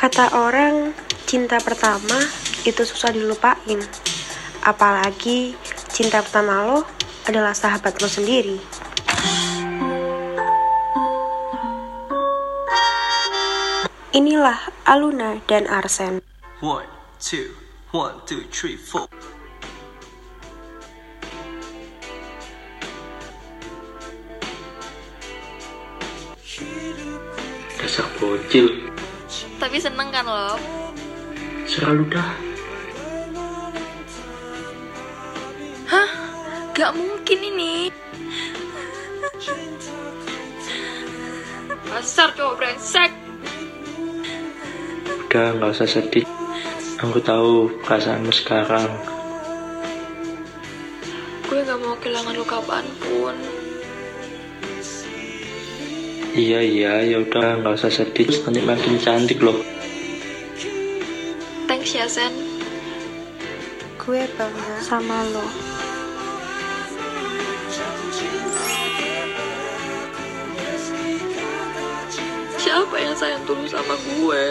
Kata orang, cinta pertama itu susah dilupain. Apalagi cinta pertama lo adalah sahabat lo sendiri. Inilah Aluna dan Arsen. One, two, one, two, three, four. Dasar bocil, Tapi seneng kan lo? selalu dah. Hah? Gak mungkin ini. Dasar cowok brengsek. Udah nggak usah sedih. Aku tahu perasaanmu sekarang. Gue gak mau kehilangan lo kapan pun. Iya iya ya udah nggak usah sedih. Terus nanti makin cantik loh. Thanks ya, Sen. Gue bangga sama lo. Siapa yang sayang tulus sama gue?